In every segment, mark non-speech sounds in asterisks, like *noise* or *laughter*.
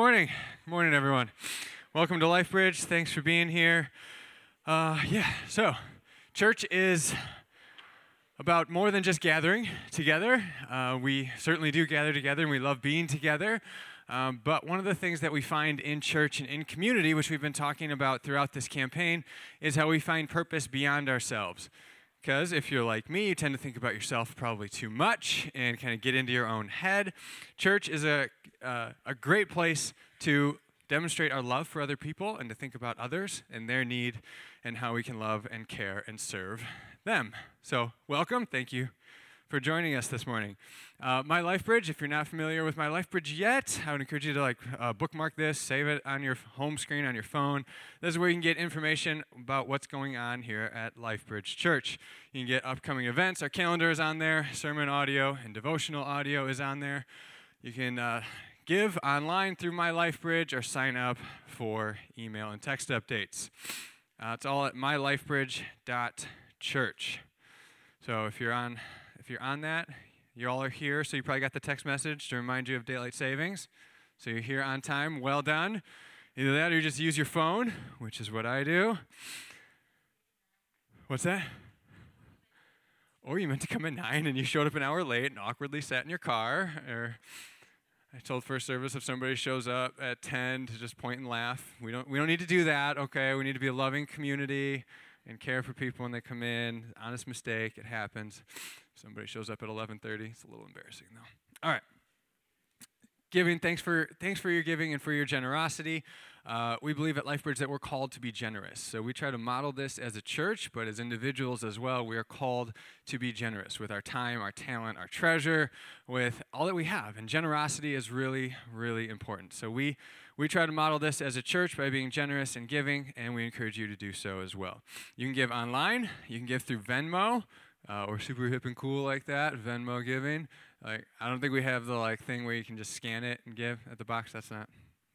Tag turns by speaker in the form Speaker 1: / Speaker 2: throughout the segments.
Speaker 1: Morning. Morning, everyone. Welcome to LifeBridge. Thanks for being here. Uh, yeah, so church is about more than just gathering together. Uh, we certainly do gather together and we love being together. Um, but one of the things that we find in church and in community, which we've been talking about throughout this campaign, is how we find purpose beyond ourselves. Because if you're like me, you tend to think about yourself probably too much and kind of get into your own head. Church is a, uh, a great place to demonstrate our love for other people and to think about others and their need and how we can love and care and serve them. So, welcome. Thank you for joining us this morning. Uh, my LifeBridge, if you're not familiar with my LifeBridge yet, I would encourage you to like uh, bookmark this, save it on your home screen on your phone. This is where you can get information about what's going on here at LifeBridge Church. You can get upcoming events. Our calendar is on there. Sermon audio and devotional audio is on there. You can uh, give online through my LifeBridge or sign up for email and text updates. Uh, it's all at mylifebridge.church. So if you're on if you're on that, you all are here, so you probably got the text message to remind you of daylight savings. So you're here on time. Well done. Either that or you just use your phone, which is what I do. What's that? Or you meant to come at 9 and you showed up an hour late and awkwardly sat in your car. Or I told first service if somebody shows up at 10 to just point and laugh. We don't, we don't need to do that, okay? We need to be a loving community and care for people when they come in. Honest mistake, it happens. Somebody shows up at 11:30. It's a little embarrassing though. All right. Giving, thanks for thanks for your giving and for your generosity. Uh, we believe at LifeBridge that we're called to be generous. So we try to model this as a church, but as individuals as well, we are called to be generous with our time, our talent, our treasure, with all that we have. And generosity is really, really important. So we we try to model this as a church by being generous and giving, and we encourage you to do so as well. You can give online. You can give through Venmo uh, or super hip and cool like that, Venmo giving. Like I don't think we have the like thing where you can just scan it and give at the box. That's not.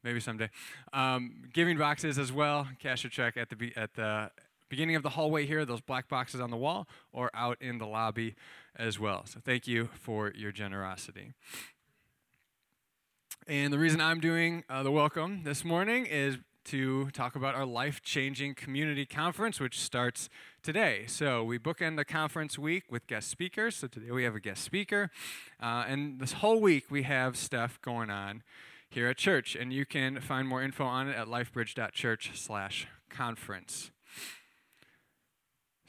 Speaker 1: Maybe someday. Um, giving boxes as well. Cash or check at the be- at the beginning of the hallway here. Those black boxes on the wall, or out in the lobby as well. So thank you for your generosity. And the reason I'm doing uh, the welcome this morning is to talk about our life changing community conference, which starts today. So we bookend the conference week with guest speakers. So today we have a guest speaker. Uh, and this whole week we have stuff going on here at church. And you can find more info on it at lifebridge.church slash conference.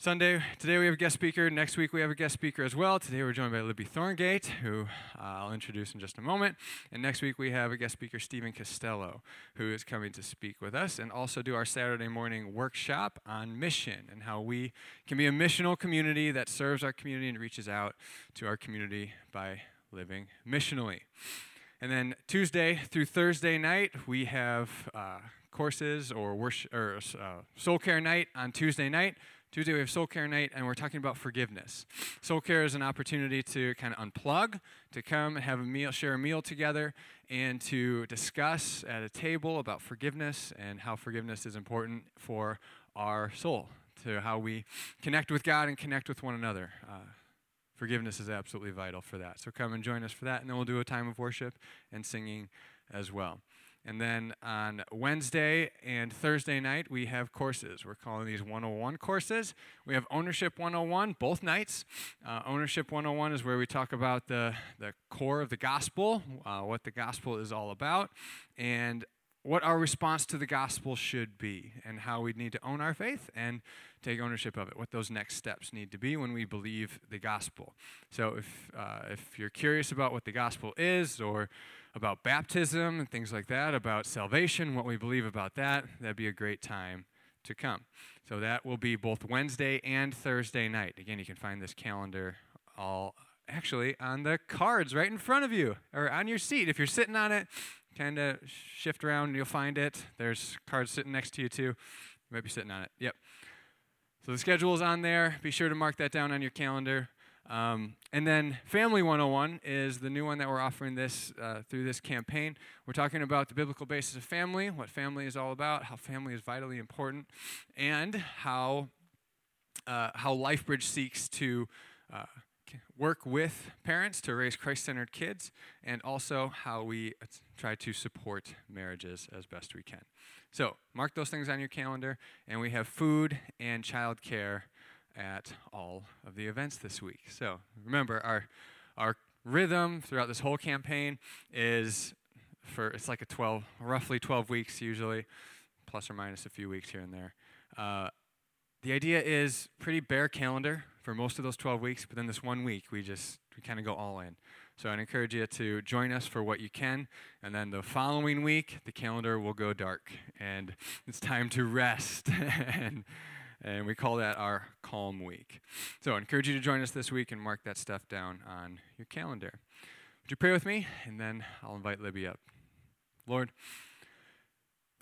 Speaker 1: Sunday, today we have a guest speaker. Next week we have a guest speaker as well. Today we're joined by Libby Thorngate, who uh, I'll introduce in just a moment. And next week we have a guest speaker, Stephen Costello, who is coming to speak with us and also do our Saturday morning workshop on mission and how we can be a missional community that serves our community and reaches out to our community by living missionally. And then Tuesday through Thursday night, we have uh, courses or, worship, or uh, soul care night on Tuesday night. Tuesday we have Soul Care Night, and we're talking about forgiveness. Soul Care is an opportunity to kind of unplug, to come and have a meal, share a meal together, and to discuss at a table about forgiveness and how forgiveness is important for our soul, to how we connect with God and connect with one another. Uh, forgiveness is absolutely vital for that. So come and join us for that, and then we'll do a time of worship and singing as well. And then on Wednesday and Thursday night, we have courses. We're calling these 101 courses. We have Ownership 101 both nights. Uh, Ownership 101 is where we talk about the, the core of the gospel, uh, what the gospel is all about, and what our response to the gospel should be, and how we need to own our faith and take ownership of it, what those next steps need to be when we believe the gospel. So if, uh, if you're curious about what the gospel is, or about baptism and things like that, about salvation, what we believe about that, that'd be a great time to come. So that will be both Wednesday and Thursday night. Again, you can find this calendar all actually on the cards right in front of you or on your seat. If you're sitting on it, kind of shift around and you'll find it. There's cards sitting next to you too. You might be sitting on it. Yep. So the schedule is on there. Be sure to mark that down on your calendar. Um, and then Family 101 is the new one that we're offering this uh, through this campaign. We're talking about the biblical basis of family, what family is all about, how family is vitally important, and how uh, how LifeBridge seeks to uh, work with parents to raise Christ centered kids, and also how we try to support marriages as best we can. So, mark those things on your calendar, and we have food and childcare at all of the events this week. So, remember, our, our rhythm throughout this whole campaign is for it's like a 12, roughly 12 weeks usually, plus or minus a few weeks here and there. Uh, the idea is pretty bare calendar for most of those 12 weeks, but then this one week we just we kind of go all in. So I'd encourage you to join us for what you can, and then the following week the calendar will go dark, and it's time to rest, *laughs* and and we call that our calm week. So I encourage you to join us this week and mark that stuff down on your calendar. Would you pray with me, and then I'll invite Libby up. Lord.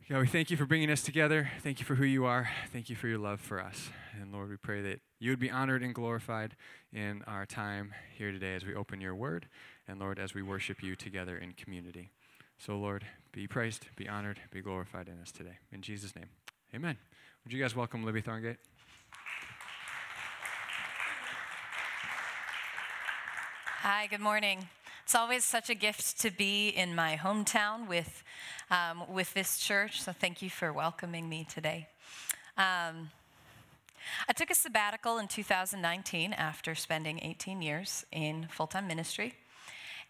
Speaker 1: God, we thank you for bringing us together. Thank you for who you are. Thank you for your love for us. And Lord, we pray that you would be honored and glorified in our time here today as we open your word, and Lord, as we worship you together in community. So, Lord, be praised, be honored, be glorified in us today. In Jesus' name, amen. Would you guys welcome Libby Thorngate?
Speaker 2: Hi, good morning. It's always such a gift to be in my hometown with, um, with this church, so thank you for welcoming me today. Um, I took a sabbatical in 2019 after spending 18 years in full time ministry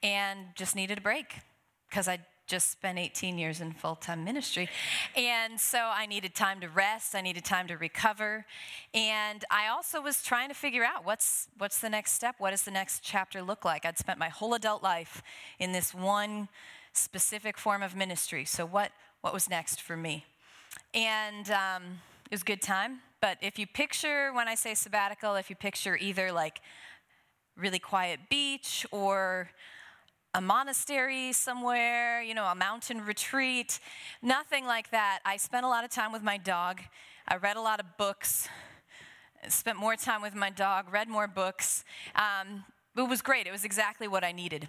Speaker 2: and just needed a break because I just spent 18 years in full time ministry. And so I needed time to rest, I needed time to recover. And I also was trying to figure out what's, what's the next step? What does the next chapter look like? I'd spent my whole adult life in this one specific form of ministry. So, what, what was next for me? And um, it was a good time. But if you picture, when I say sabbatical, if you picture either like really quiet beach or a monastery somewhere, you know, a mountain retreat, nothing like that. I spent a lot of time with my dog. I read a lot of books, spent more time with my dog, read more books. Um, it was great. It was exactly what I needed.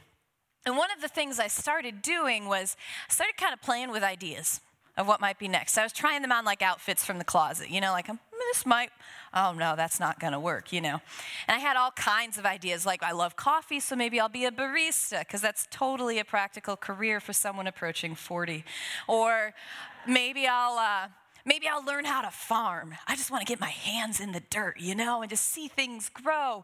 Speaker 2: And one of the things I started doing was I started kind of playing with ideas of what might be next. So I was trying them on like outfits from the closet, you know, like um, this might, oh no, that's not gonna work, you know. And I had all kinds of ideas, like I love coffee, so maybe I'll be a barista, because that's totally a practical career for someone approaching 40. Or maybe I'll, uh, Maybe I'll learn how to farm. I just want to get my hands in the dirt, you know, and just see things grow.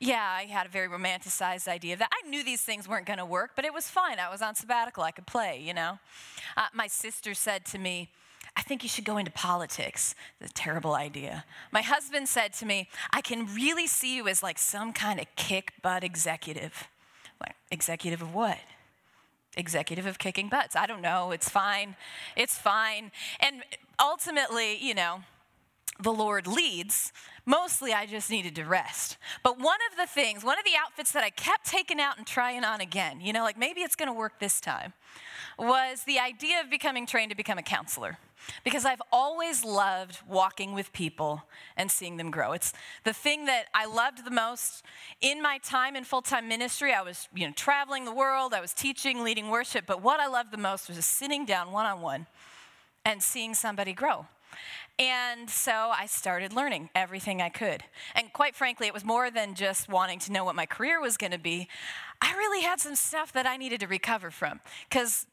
Speaker 2: Yeah, I had a very romanticized idea of that. I knew these things weren't going to work, but it was fine. I was on sabbatical. I could play, you know. Uh, my sister said to me, I think you should go into politics. A terrible idea. My husband said to me, I can really see you as like some kind of kick butt executive. Like, executive of what? Executive of kicking butts. I don't know. It's fine. It's fine. And ultimately, you know, the Lord leads. Mostly, I just needed to rest. But one of the things, one of the outfits that I kept taking out and trying on again, you know, like maybe it's gonna work this time, was the idea of becoming trained to become a counselor. Because I've always loved walking with people and seeing them grow. It's the thing that I loved the most in my time in full time ministry. I was, you know, traveling the world, I was teaching, leading worship, but what I loved the most was just sitting down one on one and seeing somebody grow. And so I started learning everything I could. And quite frankly, it was more than just wanting to know what my career was going to be. I really had some stuff that I needed to recover from because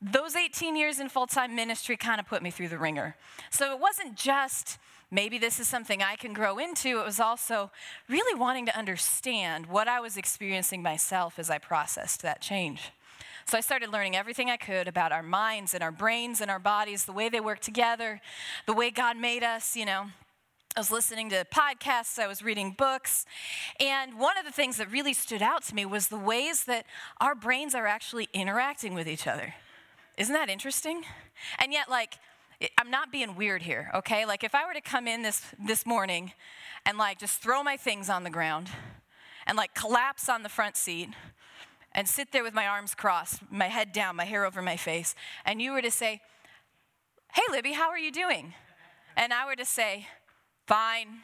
Speaker 2: those 18 years in full time ministry kind of put me through the wringer. So it wasn't just maybe this is something I can grow into, it was also really wanting to understand what I was experiencing myself as I processed that change. So I started learning everything I could about our minds and our brains and our bodies, the way they work together, the way God made us, you know. I was listening to podcasts, I was reading books, and one of the things that really stood out to me was the ways that our brains are actually interacting with each other. Isn't that interesting? And yet, like, I'm not being weird here, okay? Like, if I were to come in this, this morning and, like, just throw my things on the ground and, like, collapse on the front seat and sit there with my arms crossed, my head down, my hair over my face, and you were to say, Hey, Libby, how are you doing? And I were to say, Fine,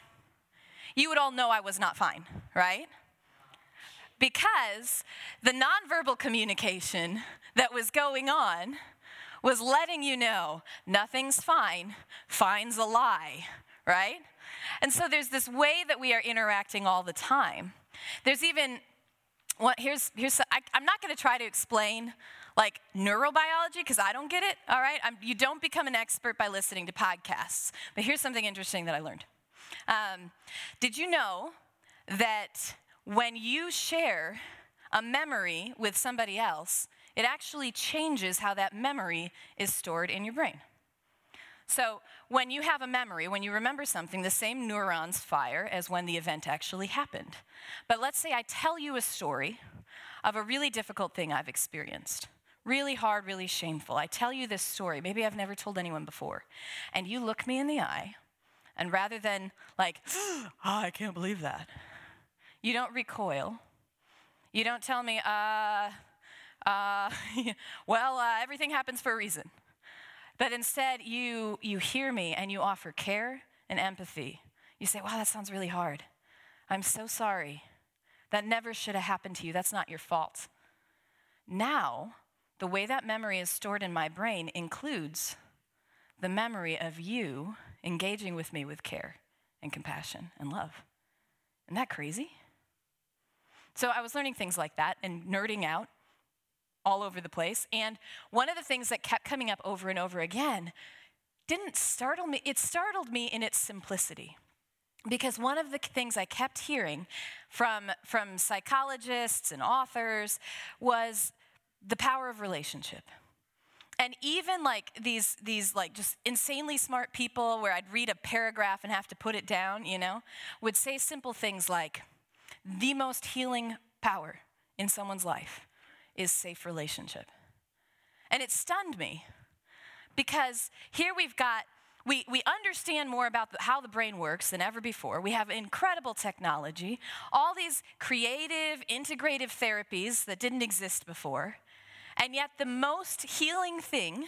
Speaker 2: you would all know I was not fine, right? Because the nonverbal communication that was going on was letting you know nothing's fine, fine's a lie, right? And so there's this way that we are interacting all the time. There's even, well, here's, here's I, I'm not going to try to explain like neurobiology because I don't get it, all right? I'm, you don't become an expert by listening to podcasts. But here's something interesting that I learned. Um, did you know that when you share a memory with somebody else, it actually changes how that memory is stored in your brain? So, when you have a memory, when you remember something, the same neurons fire as when the event actually happened. But let's say I tell you a story of a really difficult thing I've experienced. Really hard, really shameful. I tell you this story, maybe I've never told anyone before. And you look me in the eye, and rather than like, oh, *gasps* I can't believe that, you don't recoil. You don't tell me, uh, uh, *laughs* well, uh, everything happens for a reason. But instead, you, you hear me and you offer care and empathy. You say, wow, that sounds really hard. I'm so sorry. That never should have happened to you. That's not your fault. Now, the way that memory is stored in my brain includes the memory of you engaging with me with care and compassion and love. Isn't that crazy? So I was learning things like that and nerding out all over the place. And one of the things that kept coming up over and over again didn't startle me, it startled me in its simplicity. Because one of the things I kept hearing from, from psychologists and authors was the power of relationship. And even like these, these like just insanely smart people where I'd read a paragraph and have to put it down, you know, would say simple things like, the most healing power in someone's life is safe relationship. And it stunned me because here we've got we, we understand more about the, how the brain works than ever before. We have incredible technology, all these creative, integrative therapies that didn't exist before. And yet, the most healing thing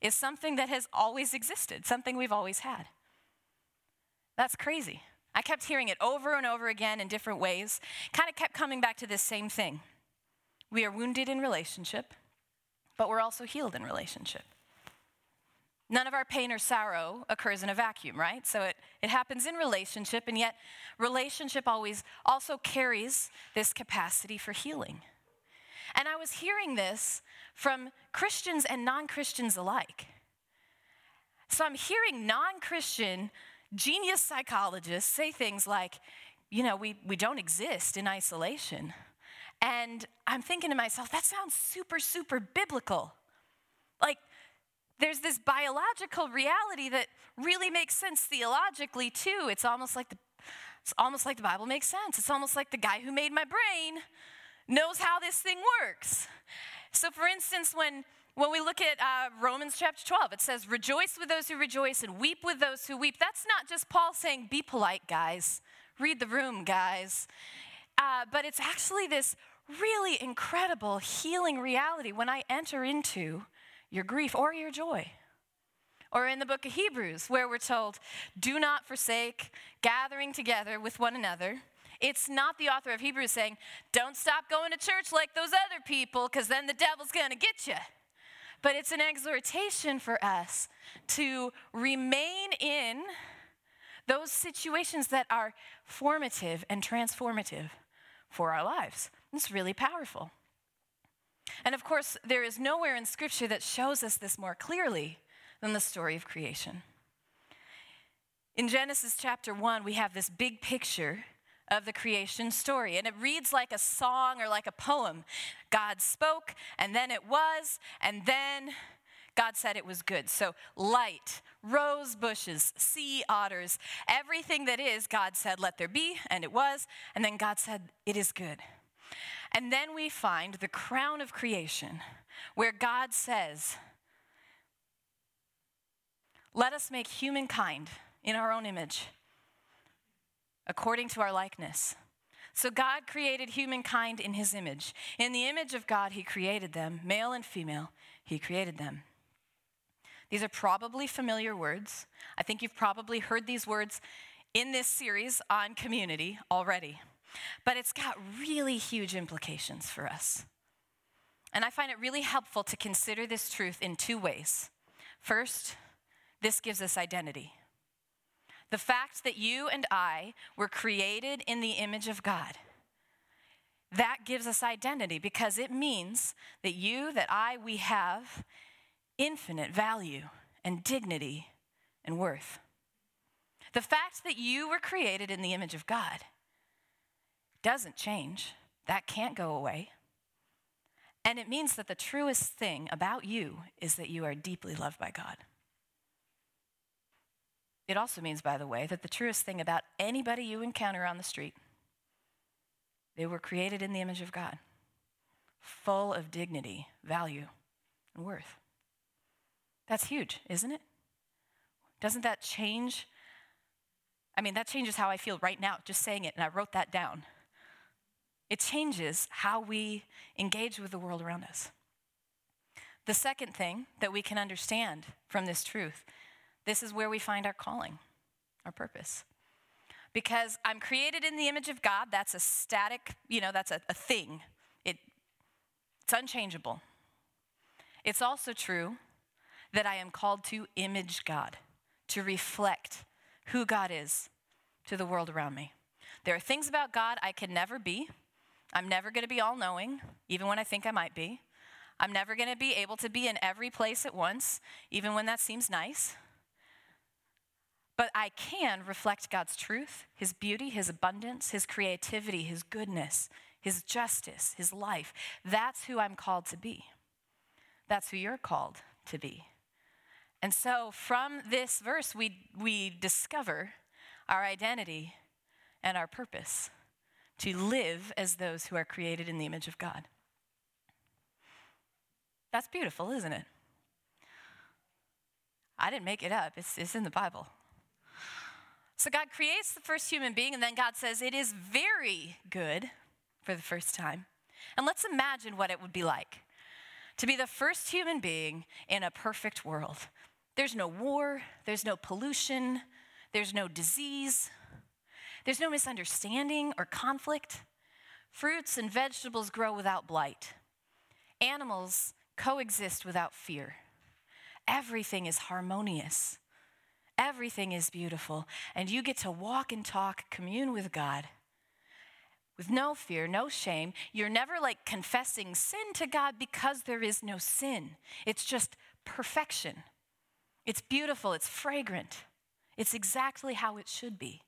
Speaker 2: is something that has always existed, something we've always had. That's crazy. I kept hearing it over and over again in different ways, kind of kept coming back to this same thing. We are wounded in relationship, but we're also healed in relationship. None of our pain or sorrow occurs in a vacuum, right? So it, it happens in relationship, and yet relationship always also carries this capacity for healing. And I was hearing this from Christians and non Christians alike. So I'm hearing non Christian genius psychologists say things like, you know, we, we don't exist in isolation. And I'm thinking to myself, that sounds super, super biblical. Like, there's this biological reality that really makes sense theologically too. It's almost like the it's almost like the Bible makes sense. It's almost like the guy who made my brain knows how this thing works. So, for instance, when when we look at uh, Romans chapter 12, it says, Rejoice with those who rejoice and weep with those who weep. That's not just Paul saying, Be polite, guys. Read the room, guys. Uh, but it's actually this really incredible healing reality when I enter into your grief or your joy. Or in the book of Hebrews, where we're told, do not forsake gathering together with one another. It's not the author of Hebrews saying, don't stop going to church like those other people, because then the devil's going to get you. But it's an exhortation for us to remain in those situations that are formative and transformative for our lives. It's really powerful. And of course, there is nowhere in Scripture that shows us this more clearly than the story of creation. In Genesis chapter 1, we have this big picture of the creation story, and it reads like a song or like a poem. God spoke, and then it was, and then God said it was good. So, light, rose bushes, sea otters, everything that is, God said, let there be, and it was. And then God said, it is good. And then we find the crown of creation where God says, Let us make humankind in our own image, according to our likeness. So God created humankind in his image. In the image of God, he created them, male and female, he created them. These are probably familiar words. I think you've probably heard these words in this series on community already. But it's got really huge implications for us. And I find it really helpful to consider this truth in two ways. First, this gives us identity. The fact that you and I were created in the image of God that gives us identity because it means that you, that I, we have infinite value and dignity and worth. The fact that you were created in the image of God doesn't change, that can't go away. And it means that the truest thing about you is that you are deeply loved by God. It also means, by the way, that the truest thing about anybody you encounter on the street, they were created in the image of God, full of dignity, value, and worth. That's huge, isn't it? Doesn't that change? I mean, that changes how I feel right now, just saying it, and I wrote that down. It changes how we engage with the world around us. The second thing that we can understand from this truth this is where we find our calling, our purpose. Because I'm created in the image of God, that's a static, you know, that's a, a thing. It, it's unchangeable. It's also true that I am called to image God, to reflect who God is to the world around me. There are things about God I can never be. I'm never going to be all knowing, even when I think I might be. I'm never going to be able to be in every place at once, even when that seems nice. But I can reflect God's truth, His beauty, His abundance, His creativity, His goodness, His justice, His life. That's who I'm called to be. That's who you're called to be. And so from this verse, we, we discover our identity and our purpose to live as those who are created in the image of God. That's beautiful, isn't it? I didn't make it up, it's, it's in the Bible. So God creates the first human being, and then God says, It is very good for the first time. And let's imagine what it would be like to be the first human being in a perfect world. There's no war, there's no pollution, there's no disease, there's no misunderstanding or conflict. Fruits and vegetables grow without blight. Animals coexist without fear. Everything is harmonious. Everything is beautiful. And you get to walk and talk, commune with God with no fear, no shame. You're never like confessing sin to God because there is no sin. It's just perfection. It's beautiful, it's fragrant. It's exactly how it should be.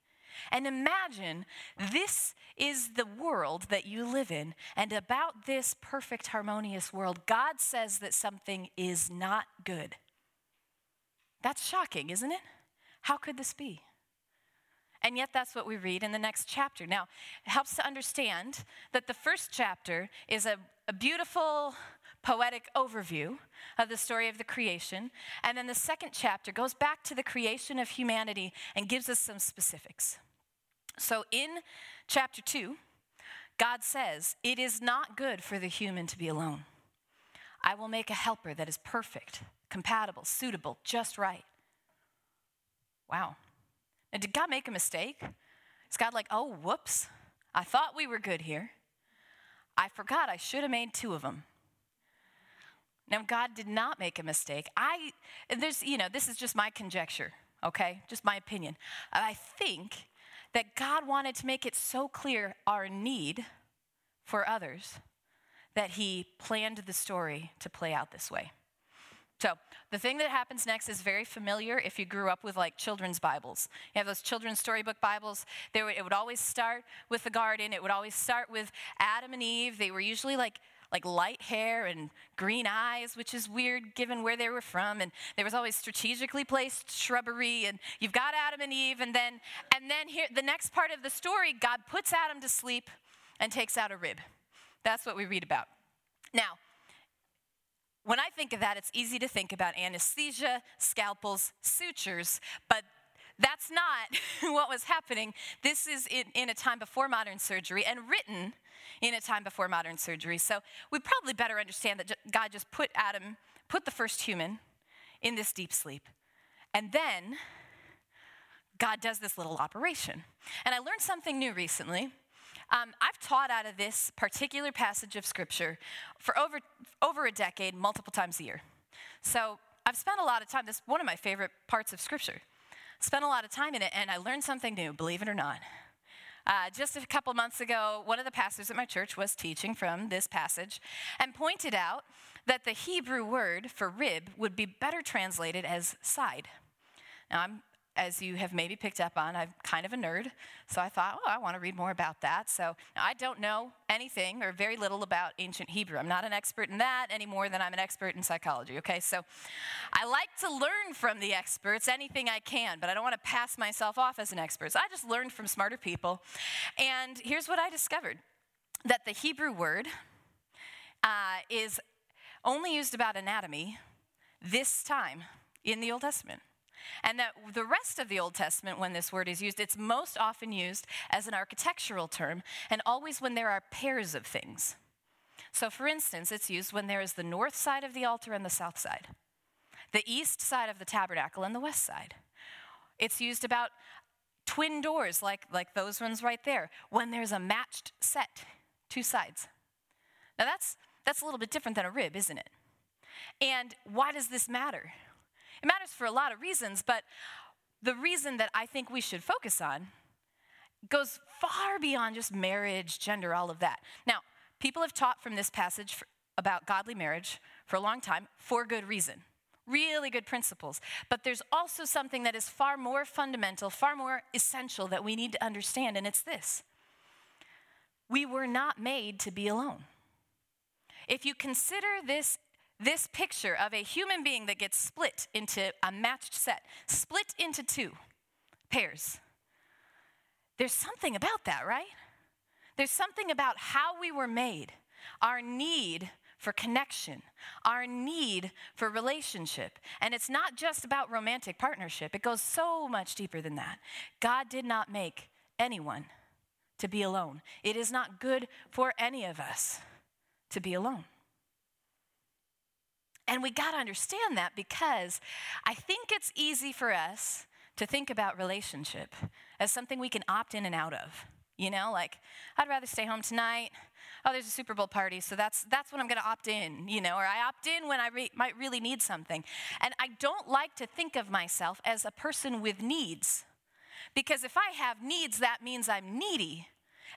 Speaker 2: And imagine this is the world that you live in, and about this perfect, harmonious world, God says that something is not good. That's shocking, isn't it? How could this be? And yet, that's what we read in the next chapter. Now, it helps to understand that the first chapter is a, a beautiful, poetic overview of the story of the creation. And then the second chapter goes back to the creation of humanity and gives us some specifics. So in chapter 2, God says, It is not good for the human to be alone. I will make a helper that is perfect, compatible, suitable, just right. Wow. Now, did God make a mistake? Is God like, oh, whoops, I thought we were good here. I forgot I should have made two of them. Now, God did not make a mistake. I, there's, you know, this is just my conjecture, okay? Just my opinion. I think that God wanted to make it so clear our need for others that He planned the story to play out this way. So, the thing that happens next is very familiar if you grew up with like children's Bibles. You have those children's storybook Bibles. Would, it would always start with the garden, it would always start with Adam and Eve. They were usually like like light hair and green eyes, which is weird given where they were from. And there was always strategically placed shrubbery. And you've got Adam and Eve, and then and then here the next part of the story, God puts Adam to sleep and takes out a rib. That's what we read about. Now, when I think of that, it's easy to think about anesthesia, scalpels, sutures, but that's not *laughs* what was happening. This is in, in, a time before modern surgery and written in a time before modern surgery. So we probably better understand that God just put Adam, put the first human in this deep sleep. And then God does this little operation. And I learned something new recently. Um, I've taught out of this particular passage of scripture for over, over a decade, multiple times a year. So I've spent a lot of time, this is one of my favorite parts of scripture. Spent a lot of time in it, and I learned something new, believe it or not. Uh, just a couple months ago, one of the pastors at my church was teaching from this passage and pointed out that the Hebrew word for rib would be better translated as side. Now, I'm as you have maybe picked up on, I'm kind of a nerd. So I thought, oh, I want to read more about that. So I don't know anything or very little about ancient Hebrew. I'm not an expert in that any more than I'm an expert in psychology, okay? So I like to learn from the experts anything I can, but I don't want to pass myself off as an expert. So I just learned from smarter people. And here's what I discovered that the Hebrew word uh, is only used about anatomy this time in the Old Testament. And that the rest of the Old Testament, when this word is used, it's most often used as an architectural term and always when there are pairs of things. So, for instance, it's used when there is the north side of the altar and the south side, the east side of the tabernacle and the west side. It's used about twin doors, like, like those ones right there, when there's a matched set, two sides. Now, that's, that's a little bit different than a rib, isn't it? And why does this matter? It matters for a lot of reasons, but the reason that I think we should focus on goes far beyond just marriage, gender, all of that. Now, people have taught from this passage about godly marriage for a long time for good reason. Really good principles. But there's also something that is far more fundamental, far more essential that we need to understand, and it's this we were not made to be alone. If you consider this this picture of a human being that gets split into a matched set, split into two pairs. There's something about that, right? There's something about how we were made, our need for connection, our need for relationship. And it's not just about romantic partnership, it goes so much deeper than that. God did not make anyone to be alone, it is not good for any of us to be alone. And we got to understand that because I think it's easy for us to think about relationship as something we can opt in and out of. You know, like I'd rather stay home tonight. Oh, there's a Super Bowl party, so that's that's when I'm going to opt in. You know, or I opt in when I re- might really need something. And I don't like to think of myself as a person with needs, because if I have needs, that means I'm needy,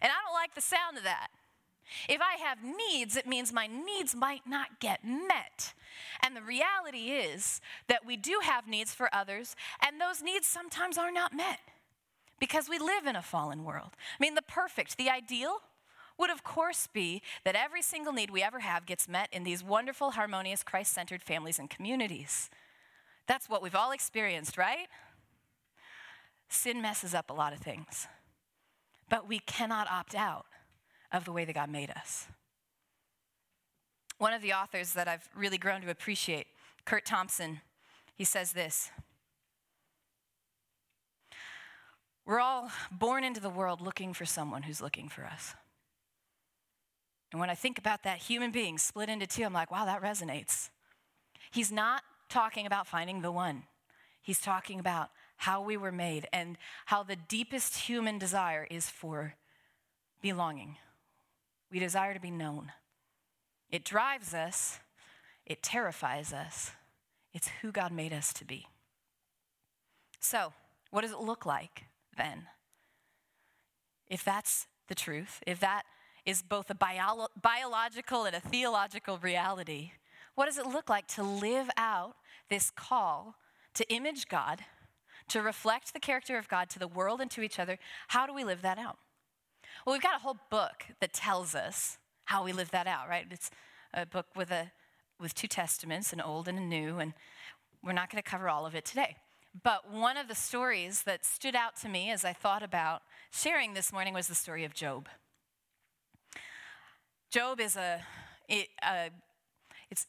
Speaker 2: and I don't like the sound of that. If I have needs, it means my needs might not get met. And the reality is that we do have needs for others, and those needs sometimes are not met because we live in a fallen world. I mean, the perfect, the ideal would, of course, be that every single need we ever have gets met in these wonderful, harmonious, Christ centered families and communities. That's what we've all experienced, right? Sin messes up a lot of things, but we cannot opt out of the way that God made us. One of the authors that I've really grown to appreciate, Curt Thompson, he says this We're all born into the world looking for someone who's looking for us. And when I think about that human being split into two, I'm like, wow, that resonates. He's not talking about finding the one, he's talking about how we were made and how the deepest human desire is for belonging, we desire to be known. It drives us, it terrifies us. It's who God made us to be. So, what does it look like then? If that's the truth, if that is both a bio- biological and a theological reality, what does it look like to live out this call to image God, to reflect the character of God to the world and to each other? How do we live that out? Well, we've got a whole book that tells us how we live that out, right? It's a book with, a, with two testaments, an old and a new, and we're not going to cover all of it today. But one of the stories that stood out to me as I thought about sharing this morning was the story of Job. Job is a, a it's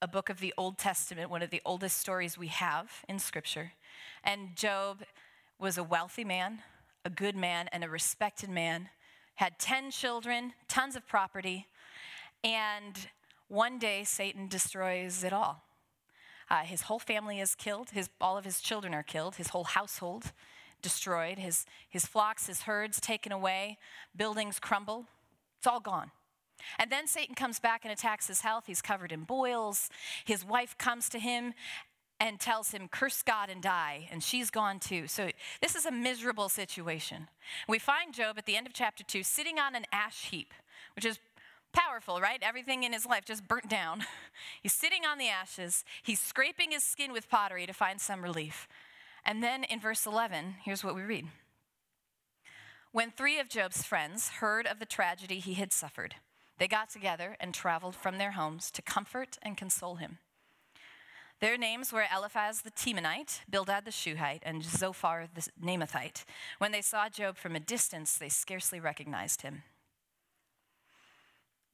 Speaker 2: a book of the Old Testament, one of the oldest stories we have in Scripture. And Job was a wealthy man, a good man, and a respected man had 10 children, tons of property, and one day Satan destroys it all. Uh, his whole family is killed, his, all of his children are killed, his whole household destroyed, his, his flocks, his herds taken away, buildings crumble. It's all gone. And then Satan comes back and attacks his health. He's covered in boils. His wife comes to him and tells him, Curse God and die, and she's gone too. So this is a miserable situation. We find Job at the end of chapter 2 sitting on an ash heap, which is powerful, right? Everything in his life just burnt down. *laughs* He's sitting on the ashes, he's scraping his skin with pottery to find some relief. And then in verse 11, here's what we read. When three of Job's friends heard of the tragedy he had suffered, they got together and traveled from their homes to comfort and console him. Their names were Eliphaz the Temanite, Bildad the Shuhite, and Zophar the Naamathite. When they saw Job from a distance, they scarcely recognized him.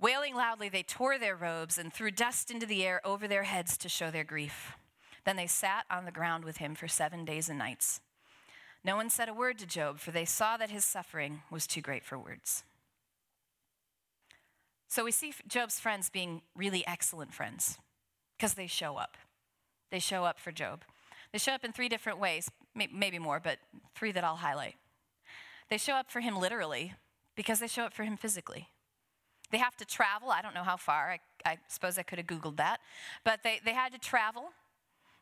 Speaker 2: Wailing loudly, they tore their robes and threw dust into the air over their heads to show their grief. Then they sat on the ground with him for seven days and nights. No one said a word to Job, for they saw that his suffering was too great for words. So we see Job's friends being really excellent friends because they show up. They show up for Job. They show up in three different ways, maybe more, but three that I'll highlight. They show up for him literally because they show up for him physically. They have to travel. I don't know how far. I, I suppose I could have Googled that. But they, they had to travel,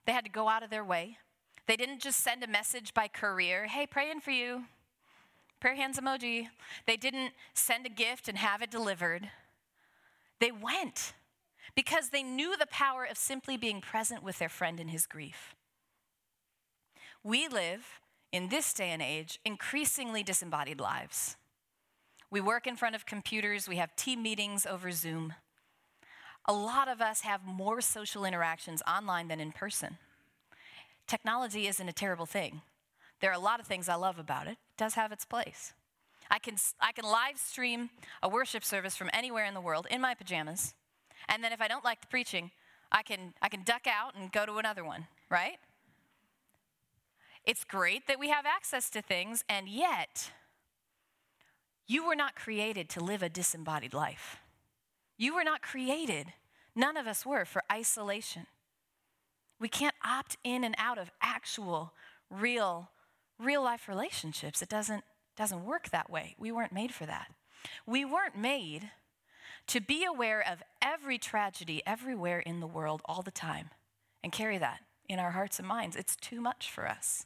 Speaker 2: they had to go out of their way. They didn't just send a message by courier hey, praying for you, prayer hands emoji. They didn't send a gift and have it delivered. They went because they knew the power of simply being present with their friend in his grief. We live in this day and age increasingly disembodied lives. We work in front of computers, we have team meetings over Zoom. A lot of us have more social interactions online than in person. Technology isn't a terrible thing. There are a lot of things I love about it. It does have its place. I can, I can live stream a worship service from anywhere in the world in my pajamas. And then if I don't like the preaching, I can, I can duck out and go to another one, right? It's great that we have access to things, and yet, you were not created to live a disembodied life. You were not created, none of us were, for isolation. We can't opt in and out of actual, real, real life relationships. It doesn't, doesn't work that way. We weren't made for that. We weren't made to be aware of every tragedy everywhere in the world all the time and carry that in our hearts and minds. It's too much for us.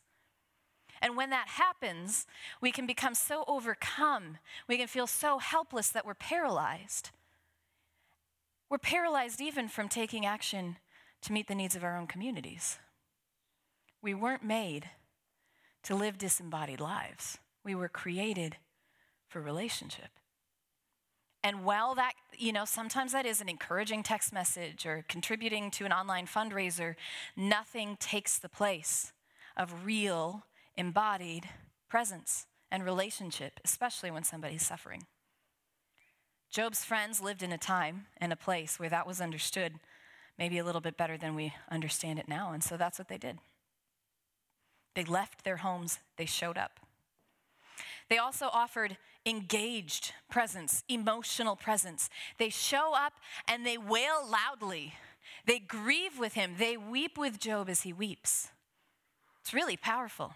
Speaker 2: And when that happens, we can become so overcome. We can feel so helpless that we're paralyzed. We're paralyzed even from taking action to meet the needs of our own communities. We weren't made to live disembodied lives, we were created for relationship. And while that, you know, sometimes that is an encouraging text message or contributing to an online fundraiser, nothing takes the place of real embodied presence and relationship, especially when somebody's suffering. Job's friends lived in a time and a place where that was understood maybe a little bit better than we understand it now, and so that's what they did. They left their homes, they showed up. They also offered engaged presence, emotional presence. They show up and they wail loudly. They grieve with him. They weep with Job as he weeps. It's really powerful.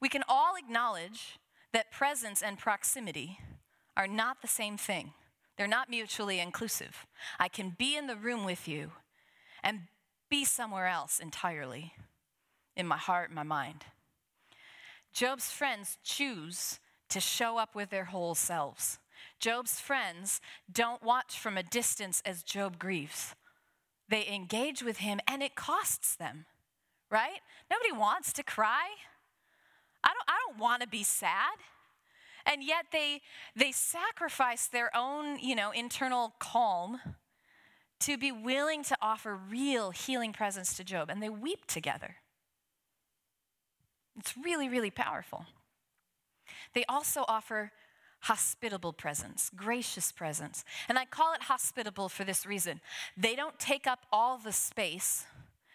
Speaker 2: We can all acknowledge that presence and proximity are not the same thing, they're not mutually inclusive. I can be in the room with you and be somewhere else entirely in my heart, my mind. Job's friends choose to show up with their whole selves. Job's friends don't watch from a distance as Job grieves. They engage with him and it costs them, right? Nobody wants to cry. I don't, I don't want to be sad. And yet they, they sacrifice their own, you know, internal calm to be willing to offer real healing presence to Job. And they weep together. It's really, really powerful. They also offer hospitable presence, gracious presence. And I call it hospitable for this reason. They don't take up all the space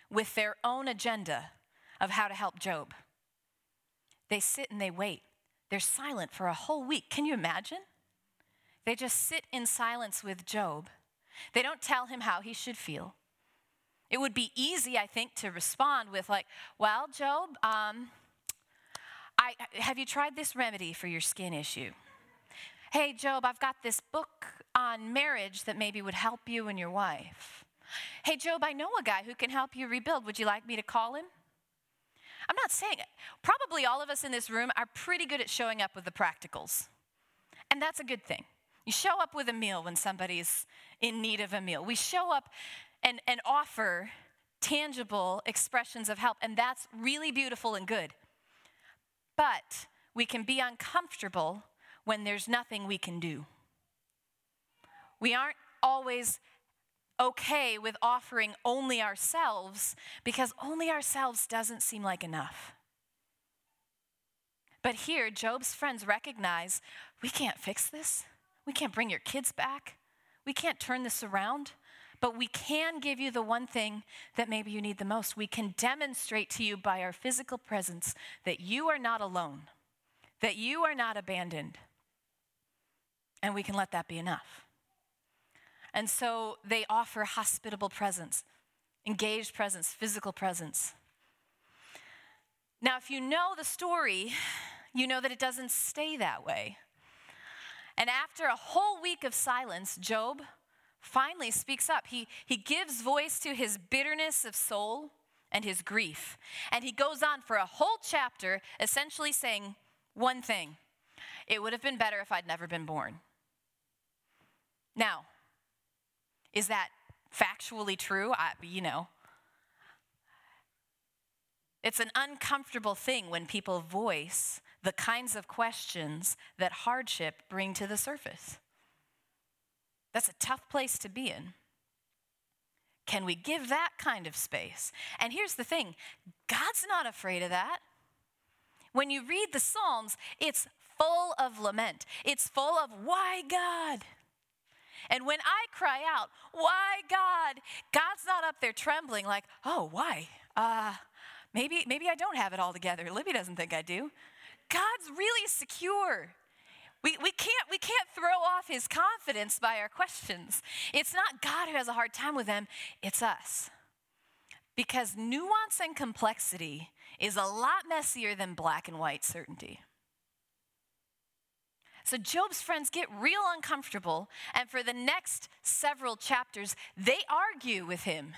Speaker 2: with their own agenda of how to help Job. They sit and they wait. They're silent for a whole week. Can you imagine? They just sit in silence with Job. They don't tell him how he should feel. It would be easy, I think, to respond with, like, well, Job, um, I, have you tried this remedy for your skin issue? Hey, Job, I've got this book on marriage that maybe would help you and your wife. Hey, Job, I know a guy who can help you rebuild. Would you like me to call him? I'm not saying it. Probably all of us in this room are pretty good at showing up with the practicals. And that's a good thing. You show up with a meal when somebody's in need of a meal. We show up and, and offer tangible expressions of help, and that's really beautiful and good. But we can be uncomfortable when there's nothing we can do. We aren't always okay with offering only ourselves because only ourselves doesn't seem like enough. But here, Job's friends recognize we can't fix this. We can't bring your kids back. We can't turn this around. But we can give you the one thing that maybe you need the most. We can demonstrate to you by our physical presence that you are not alone, that you are not abandoned. And we can let that be enough. And so they offer hospitable presence, engaged presence, physical presence. Now, if you know the story, you know that it doesn't stay that way. And after a whole week of silence, Job finally speaks up. He, he gives voice to his bitterness of soul and his grief. And he goes on for a whole chapter, essentially saying one thing it would have been better if I'd never been born. Now, is that factually true? I, you know. It's an uncomfortable thing when people voice the kinds of questions that hardship bring to the surface. That's a tough place to be in. Can we give that kind of space? And here's the thing God's not afraid of that. When you read the Psalms, it's full of lament, it's full of, why God? And when I cry out, why God? God's not up there trembling like, oh, why? Uh, maybe, maybe I don't have it all together. Libby doesn't think I do. God's really secure. We, we, can't, we can't throw off his confidence by our questions. It's not God who has a hard time with them, it's us. Because nuance and complexity is a lot messier than black and white certainty. So Job's friends get real uncomfortable, and for the next several chapters, they argue with him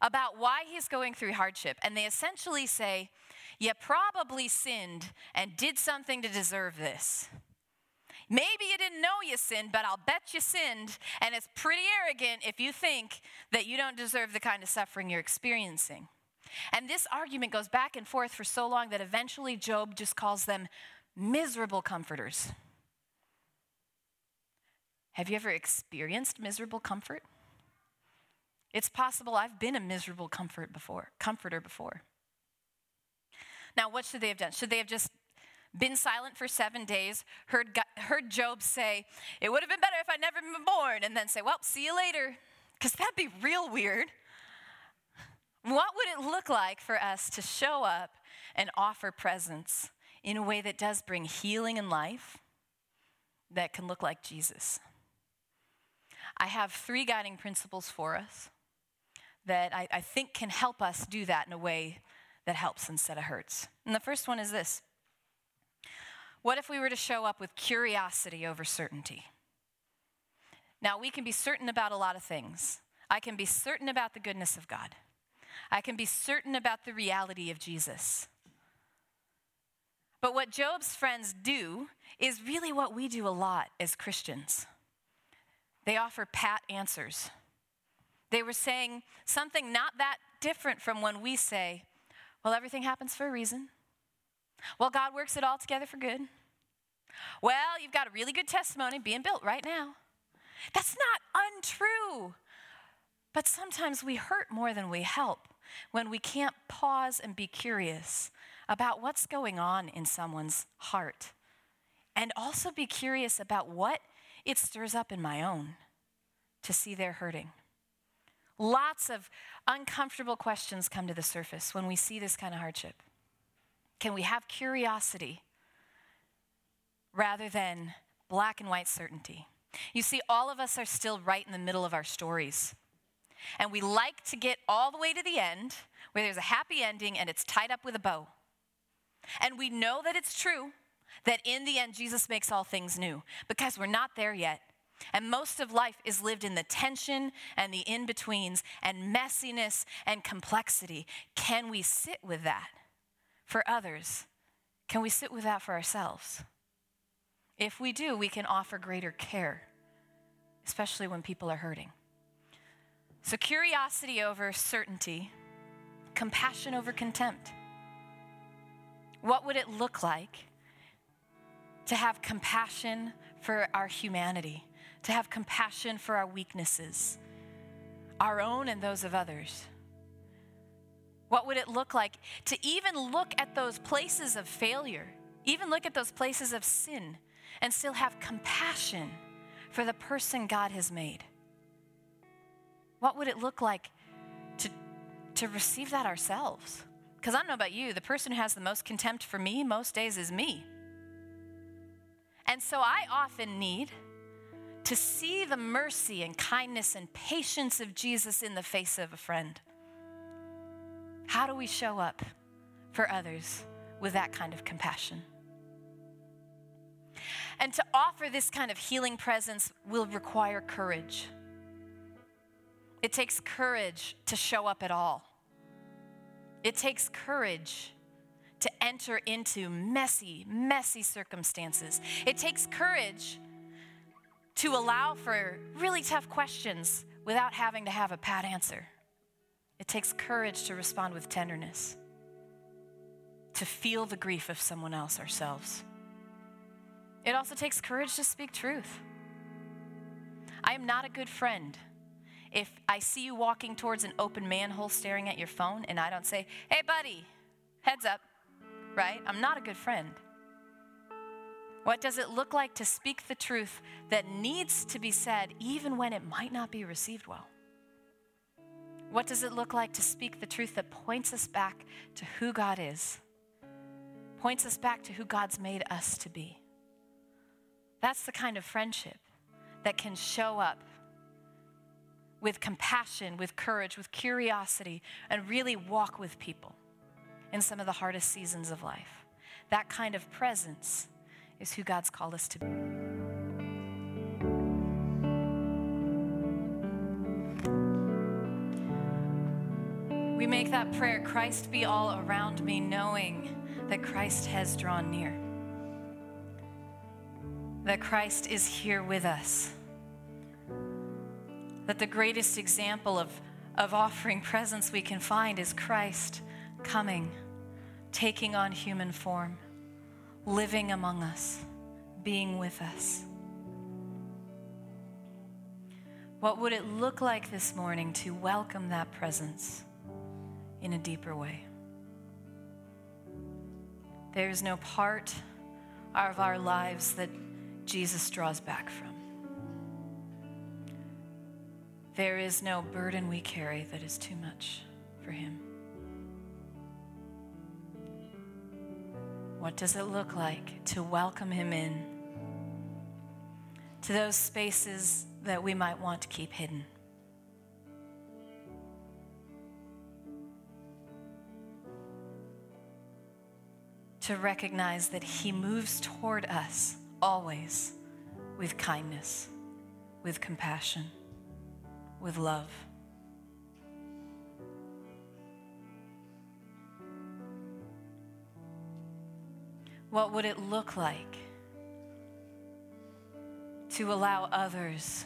Speaker 2: about why he's going through hardship. And they essentially say, You probably sinned and did something to deserve this. Maybe you didn't know you sinned, but I'll bet you sinned. And it's pretty arrogant if you think that you don't deserve the kind of suffering you're experiencing. And this argument goes back and forth for so long that eventually Job just calls them miserable comforters. Have you ever experienced miserable comfort? It's possible I've been a miserable comfort before, comforter before. Now, what should they have done? Should they have just been silent for seven days, heard, heard Job say, It would have been better if I'd never been born, and then say, Well, see you later? Because that'd be real weird. What would it look like for us to show up and offer presence in a way that does bring healing and life that can look like Jesus? I have three guiding principles for us that I, I think can help us do that in a way that helps instead of hurts. And the first one is this What if we were to show up with curiosity over certainty? Now, we can be certain about a lot of things. I can be certain about the goodness of God. I can be certain about the reality of Jesus. But what Job's friends do is really what we do a lot as Christians. They offer pat answers. They were saying something not that different from when we say, well, everything happens for a reason. Well, God works it all together for good. Well, you've got a really good testimony being built right now. That's not untrue. But sometimes we hurt more than we help when we can't pause and be curious about what's going on in someone's heart. And also be curious about what it stirs up in my own to see they're hurting. Lots of uncomfortable questions come to the surface when we see this kind of hardship. Can we have curiosity rather than black and white certainty? You see, all of us are still right in the middle of our stories. And we like to get all the way to the end where there's a happy ending and it's tied up with a bow. And we know that it's true that in the end, Jesus makes all things new because we're not there yet. And most of life is lived in the tension and the in betweens and messiness and complexity. Can we sit with that for others? Can we sit with that for ourselves? If we do, we can offer greater care, especially when people are hurting. So, curiosity over certainty, compassion over contempt. What would it look like to have compassion for our humanity? to have compassion for our weaknesses, our own and those of others? What would it look like to even look at those places of failure, even look at those places of sin, and still have compassion for the person God has made? What would it look like to, to receive that ourselves? Because I don't know about you, the person who has the most contempt for me most days is me. And so I often need to see the mercy and kindness and patience of Jesus in the face of a friend. How do we show up for others with that kind of compassion? And to offer this kind of healing presence will require courage. It takes courage to show up at all. It takes courage to enter into messy, messy circumstances. It takes courage to allow for really tough questions without having to have a pat answer. It takes courage to respond with tenderness, to feel the grief of someone else ourselves. It also takes courage to speak truth. I am not a good friend if I see you walking towards an open manhole staring at your phone and I don't say, hey, buddy, heads up, right? I'm not a good friend. What does it look like to speak the truth that needs to be said even when it might not be received well? What does it look like to speak the truth that points us back to who God is, points us back to who God's made us to be? That's the kind of friendship that can show up with compassion, with courage, with curiosity, and really walk with people in some of the hardest seasons of life. That kind of presence is who God's called us to be. We make that prayer Christ be all around me, knowing that Christ has drawn near, that Christ is here with us, that the greatest example of, of offering presence we can find is Christ coming, taking on human form living among us, being with us. What would it look like this morning to welcome that presence in a deeper way? There is no part of our lives that Jesus draws back from. There is no burden we carry that is too much for him. What does it look like to welcome him in to those spaces that we might want to keep hidden? To recognize that he moves toward us always with kindness, with compassion, with love. What would it look like to allow others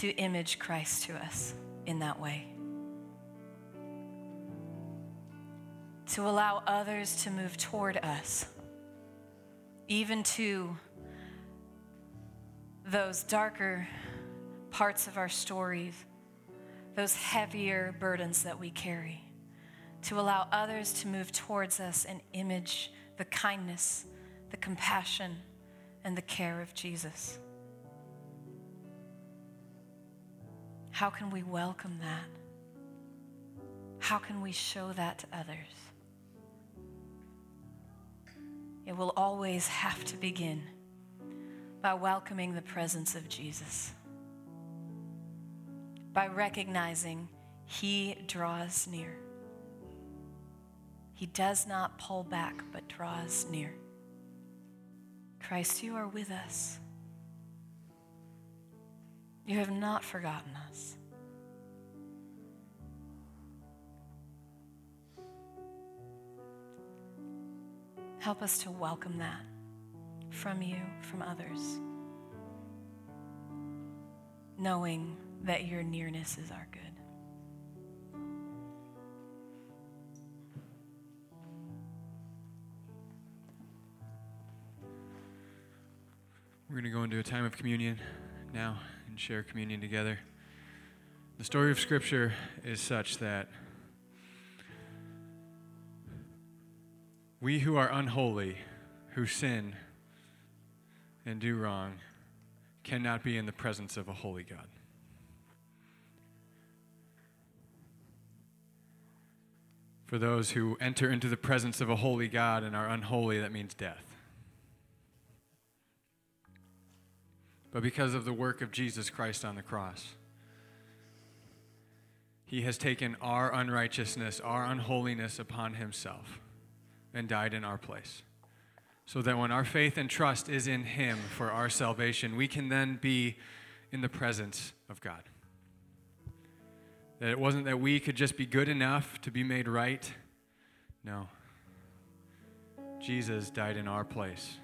Speaker 2: to image Christ to us in that way? To allow others to move toward us, even to those darker parts of our stories, those heavier burdens that we carry, to allow others to move towards us and image the kindness, the compassion, and the care of Jesus. How can we welcome that? How can we show that to others? It will always have to begin by welcoming the presence of Jesus, by recognizing He draws near. He does not pull back, but draws near. Christ, you are with us. You have not forgotten us. Help us to welcome that from you, from others, knowing that your nearness is our good.
Speaker 1: We're going to go into a time of communion now and share communion together. The story of Scripture is such that we who are unholy, who sin and do wrong, cannot be in the presence of a holy God. For those who enter into the presence of a holy God and are unholy, that means death. but because of the work of Jesus Christ on the cross. He has taken our unrighteousness, our unholiness upon himself and died in our place. So that when our faith and trust is in him for our salvation, we can then be in the presence of God. That it wasn't that we could just be good enough to be made right. No. Jesus died in our place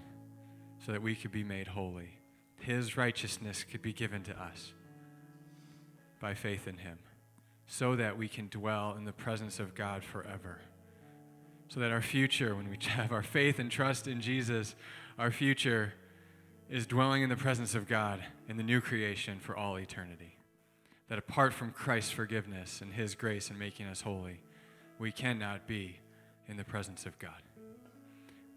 Speaker 1: so that we could be made holy his righteousness could be given to us by faith in him, so that we can dwell in the presence of God forever. So that our future, when we *laughs* have our faith and trust in Jesus, our future is dwelling in the presence of God in the new creation for all eternity. That apart from Christ's forgiveness and his grace in making us holy, we cannot be in the presence of God.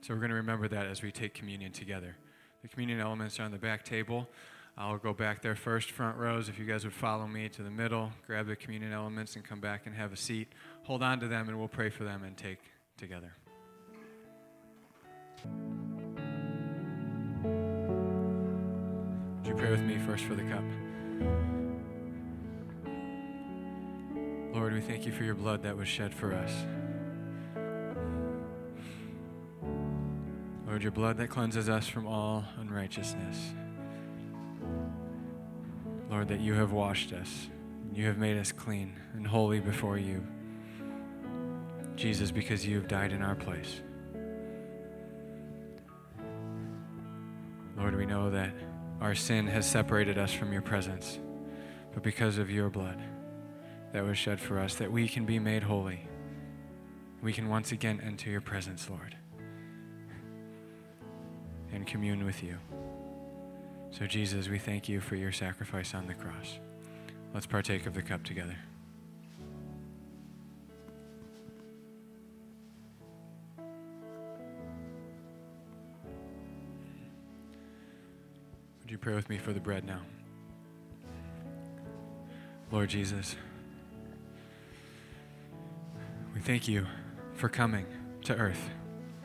Speaker 1: So we're going to remember that as we take communion together. The communion elements are on the back table. I'll go back there first, front rows. If you guys would follow me to the middle, grab the communion elements and come back and have a seat. Hold on to them and we'll pray for them and take together. Would you pray with me first for the cup? Lord, we thank you for your blood that was shed for us. Lord, your blood that cleanses us from all unrighteousness. Lord, that you have washed us. You have made us clean and holy before you. Jesus, because you have died in our place. Lord, we know that our sin has separated us from your presence, but because of your blood that was shed for us, that we can be made holy, we can once again enter your presence, Lord and commune with you. So, Jesus, we thank you for your sacrifice on the cross. Let's partake of the cup together. You pray with me for the bread now? Lord Jesus, we thank you for coming to earth,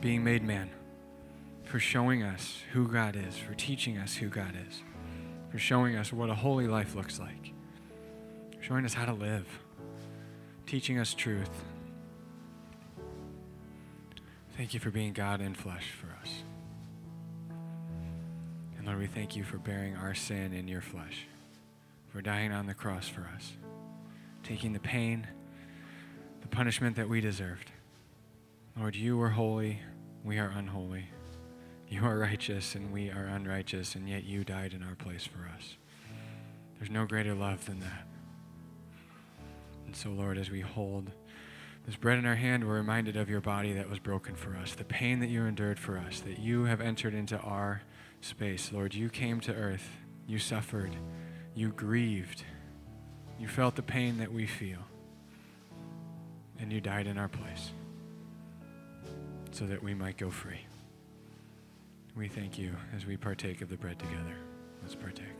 Speaker 1: being made man for showing us who God is, for teaching us who God is, for showing us what a holy life looks like, showing us how to live, teaching us truth. Thank you for being God in flesh for us. Lord, we thank you for bearing our sin in your flesh, for dying on the cross for us, taking the pain, the punishment that we deserved. Lord, you were holy, we are unholy. You are righteous and we are unrighteous, and yet you died in our place for us. There's no greater love than that. And so, Lord, as we hold this bread in our hand, we're reminded of your body that was broken for us, the pain that you endured for us, that you have entered into our space. Lord, you came to earth, you suffered, you grieved, you felt the pain that we feel, and you died in our place so that we might go free. We thank you as we partake of the bread together. Let's partake.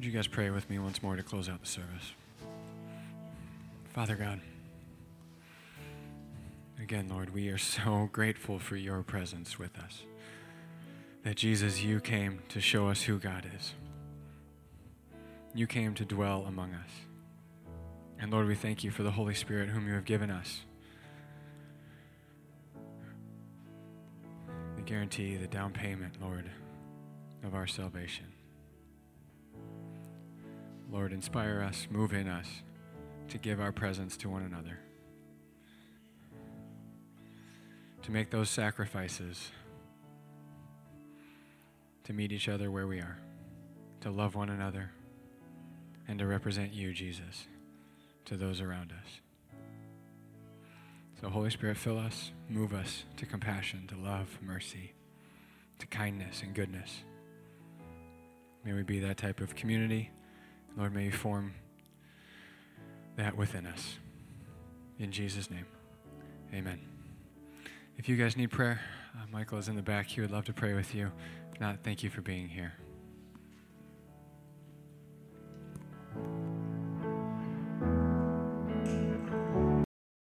Speaker 1: Would you guys pray with me once more to close out the service? Father God, again, Lord, we are so *laughs* grateful for your presence with us that Jesus, you came to show us who God is. You came to dwell among us. And Lord, we thank you for the Holy Spirit whom you have given us. The guarantee, the down payment, Lord, of our salvation. Lord, inspire us, move in us to give our presence to one another, to make those sacrifices, to meet each other where we are, to love one another, and to represent you, Jesus, to those around us. So, Holy Spirit, fill us, move us to compassion, to love, mercy, to kindness and goodness. May we be that type of community. Lord, may you form that within us. In Jesus' name, amen. If you guys need prayer, uh, Michael is in the back. He would love to pray with you. If not, thank you for being here.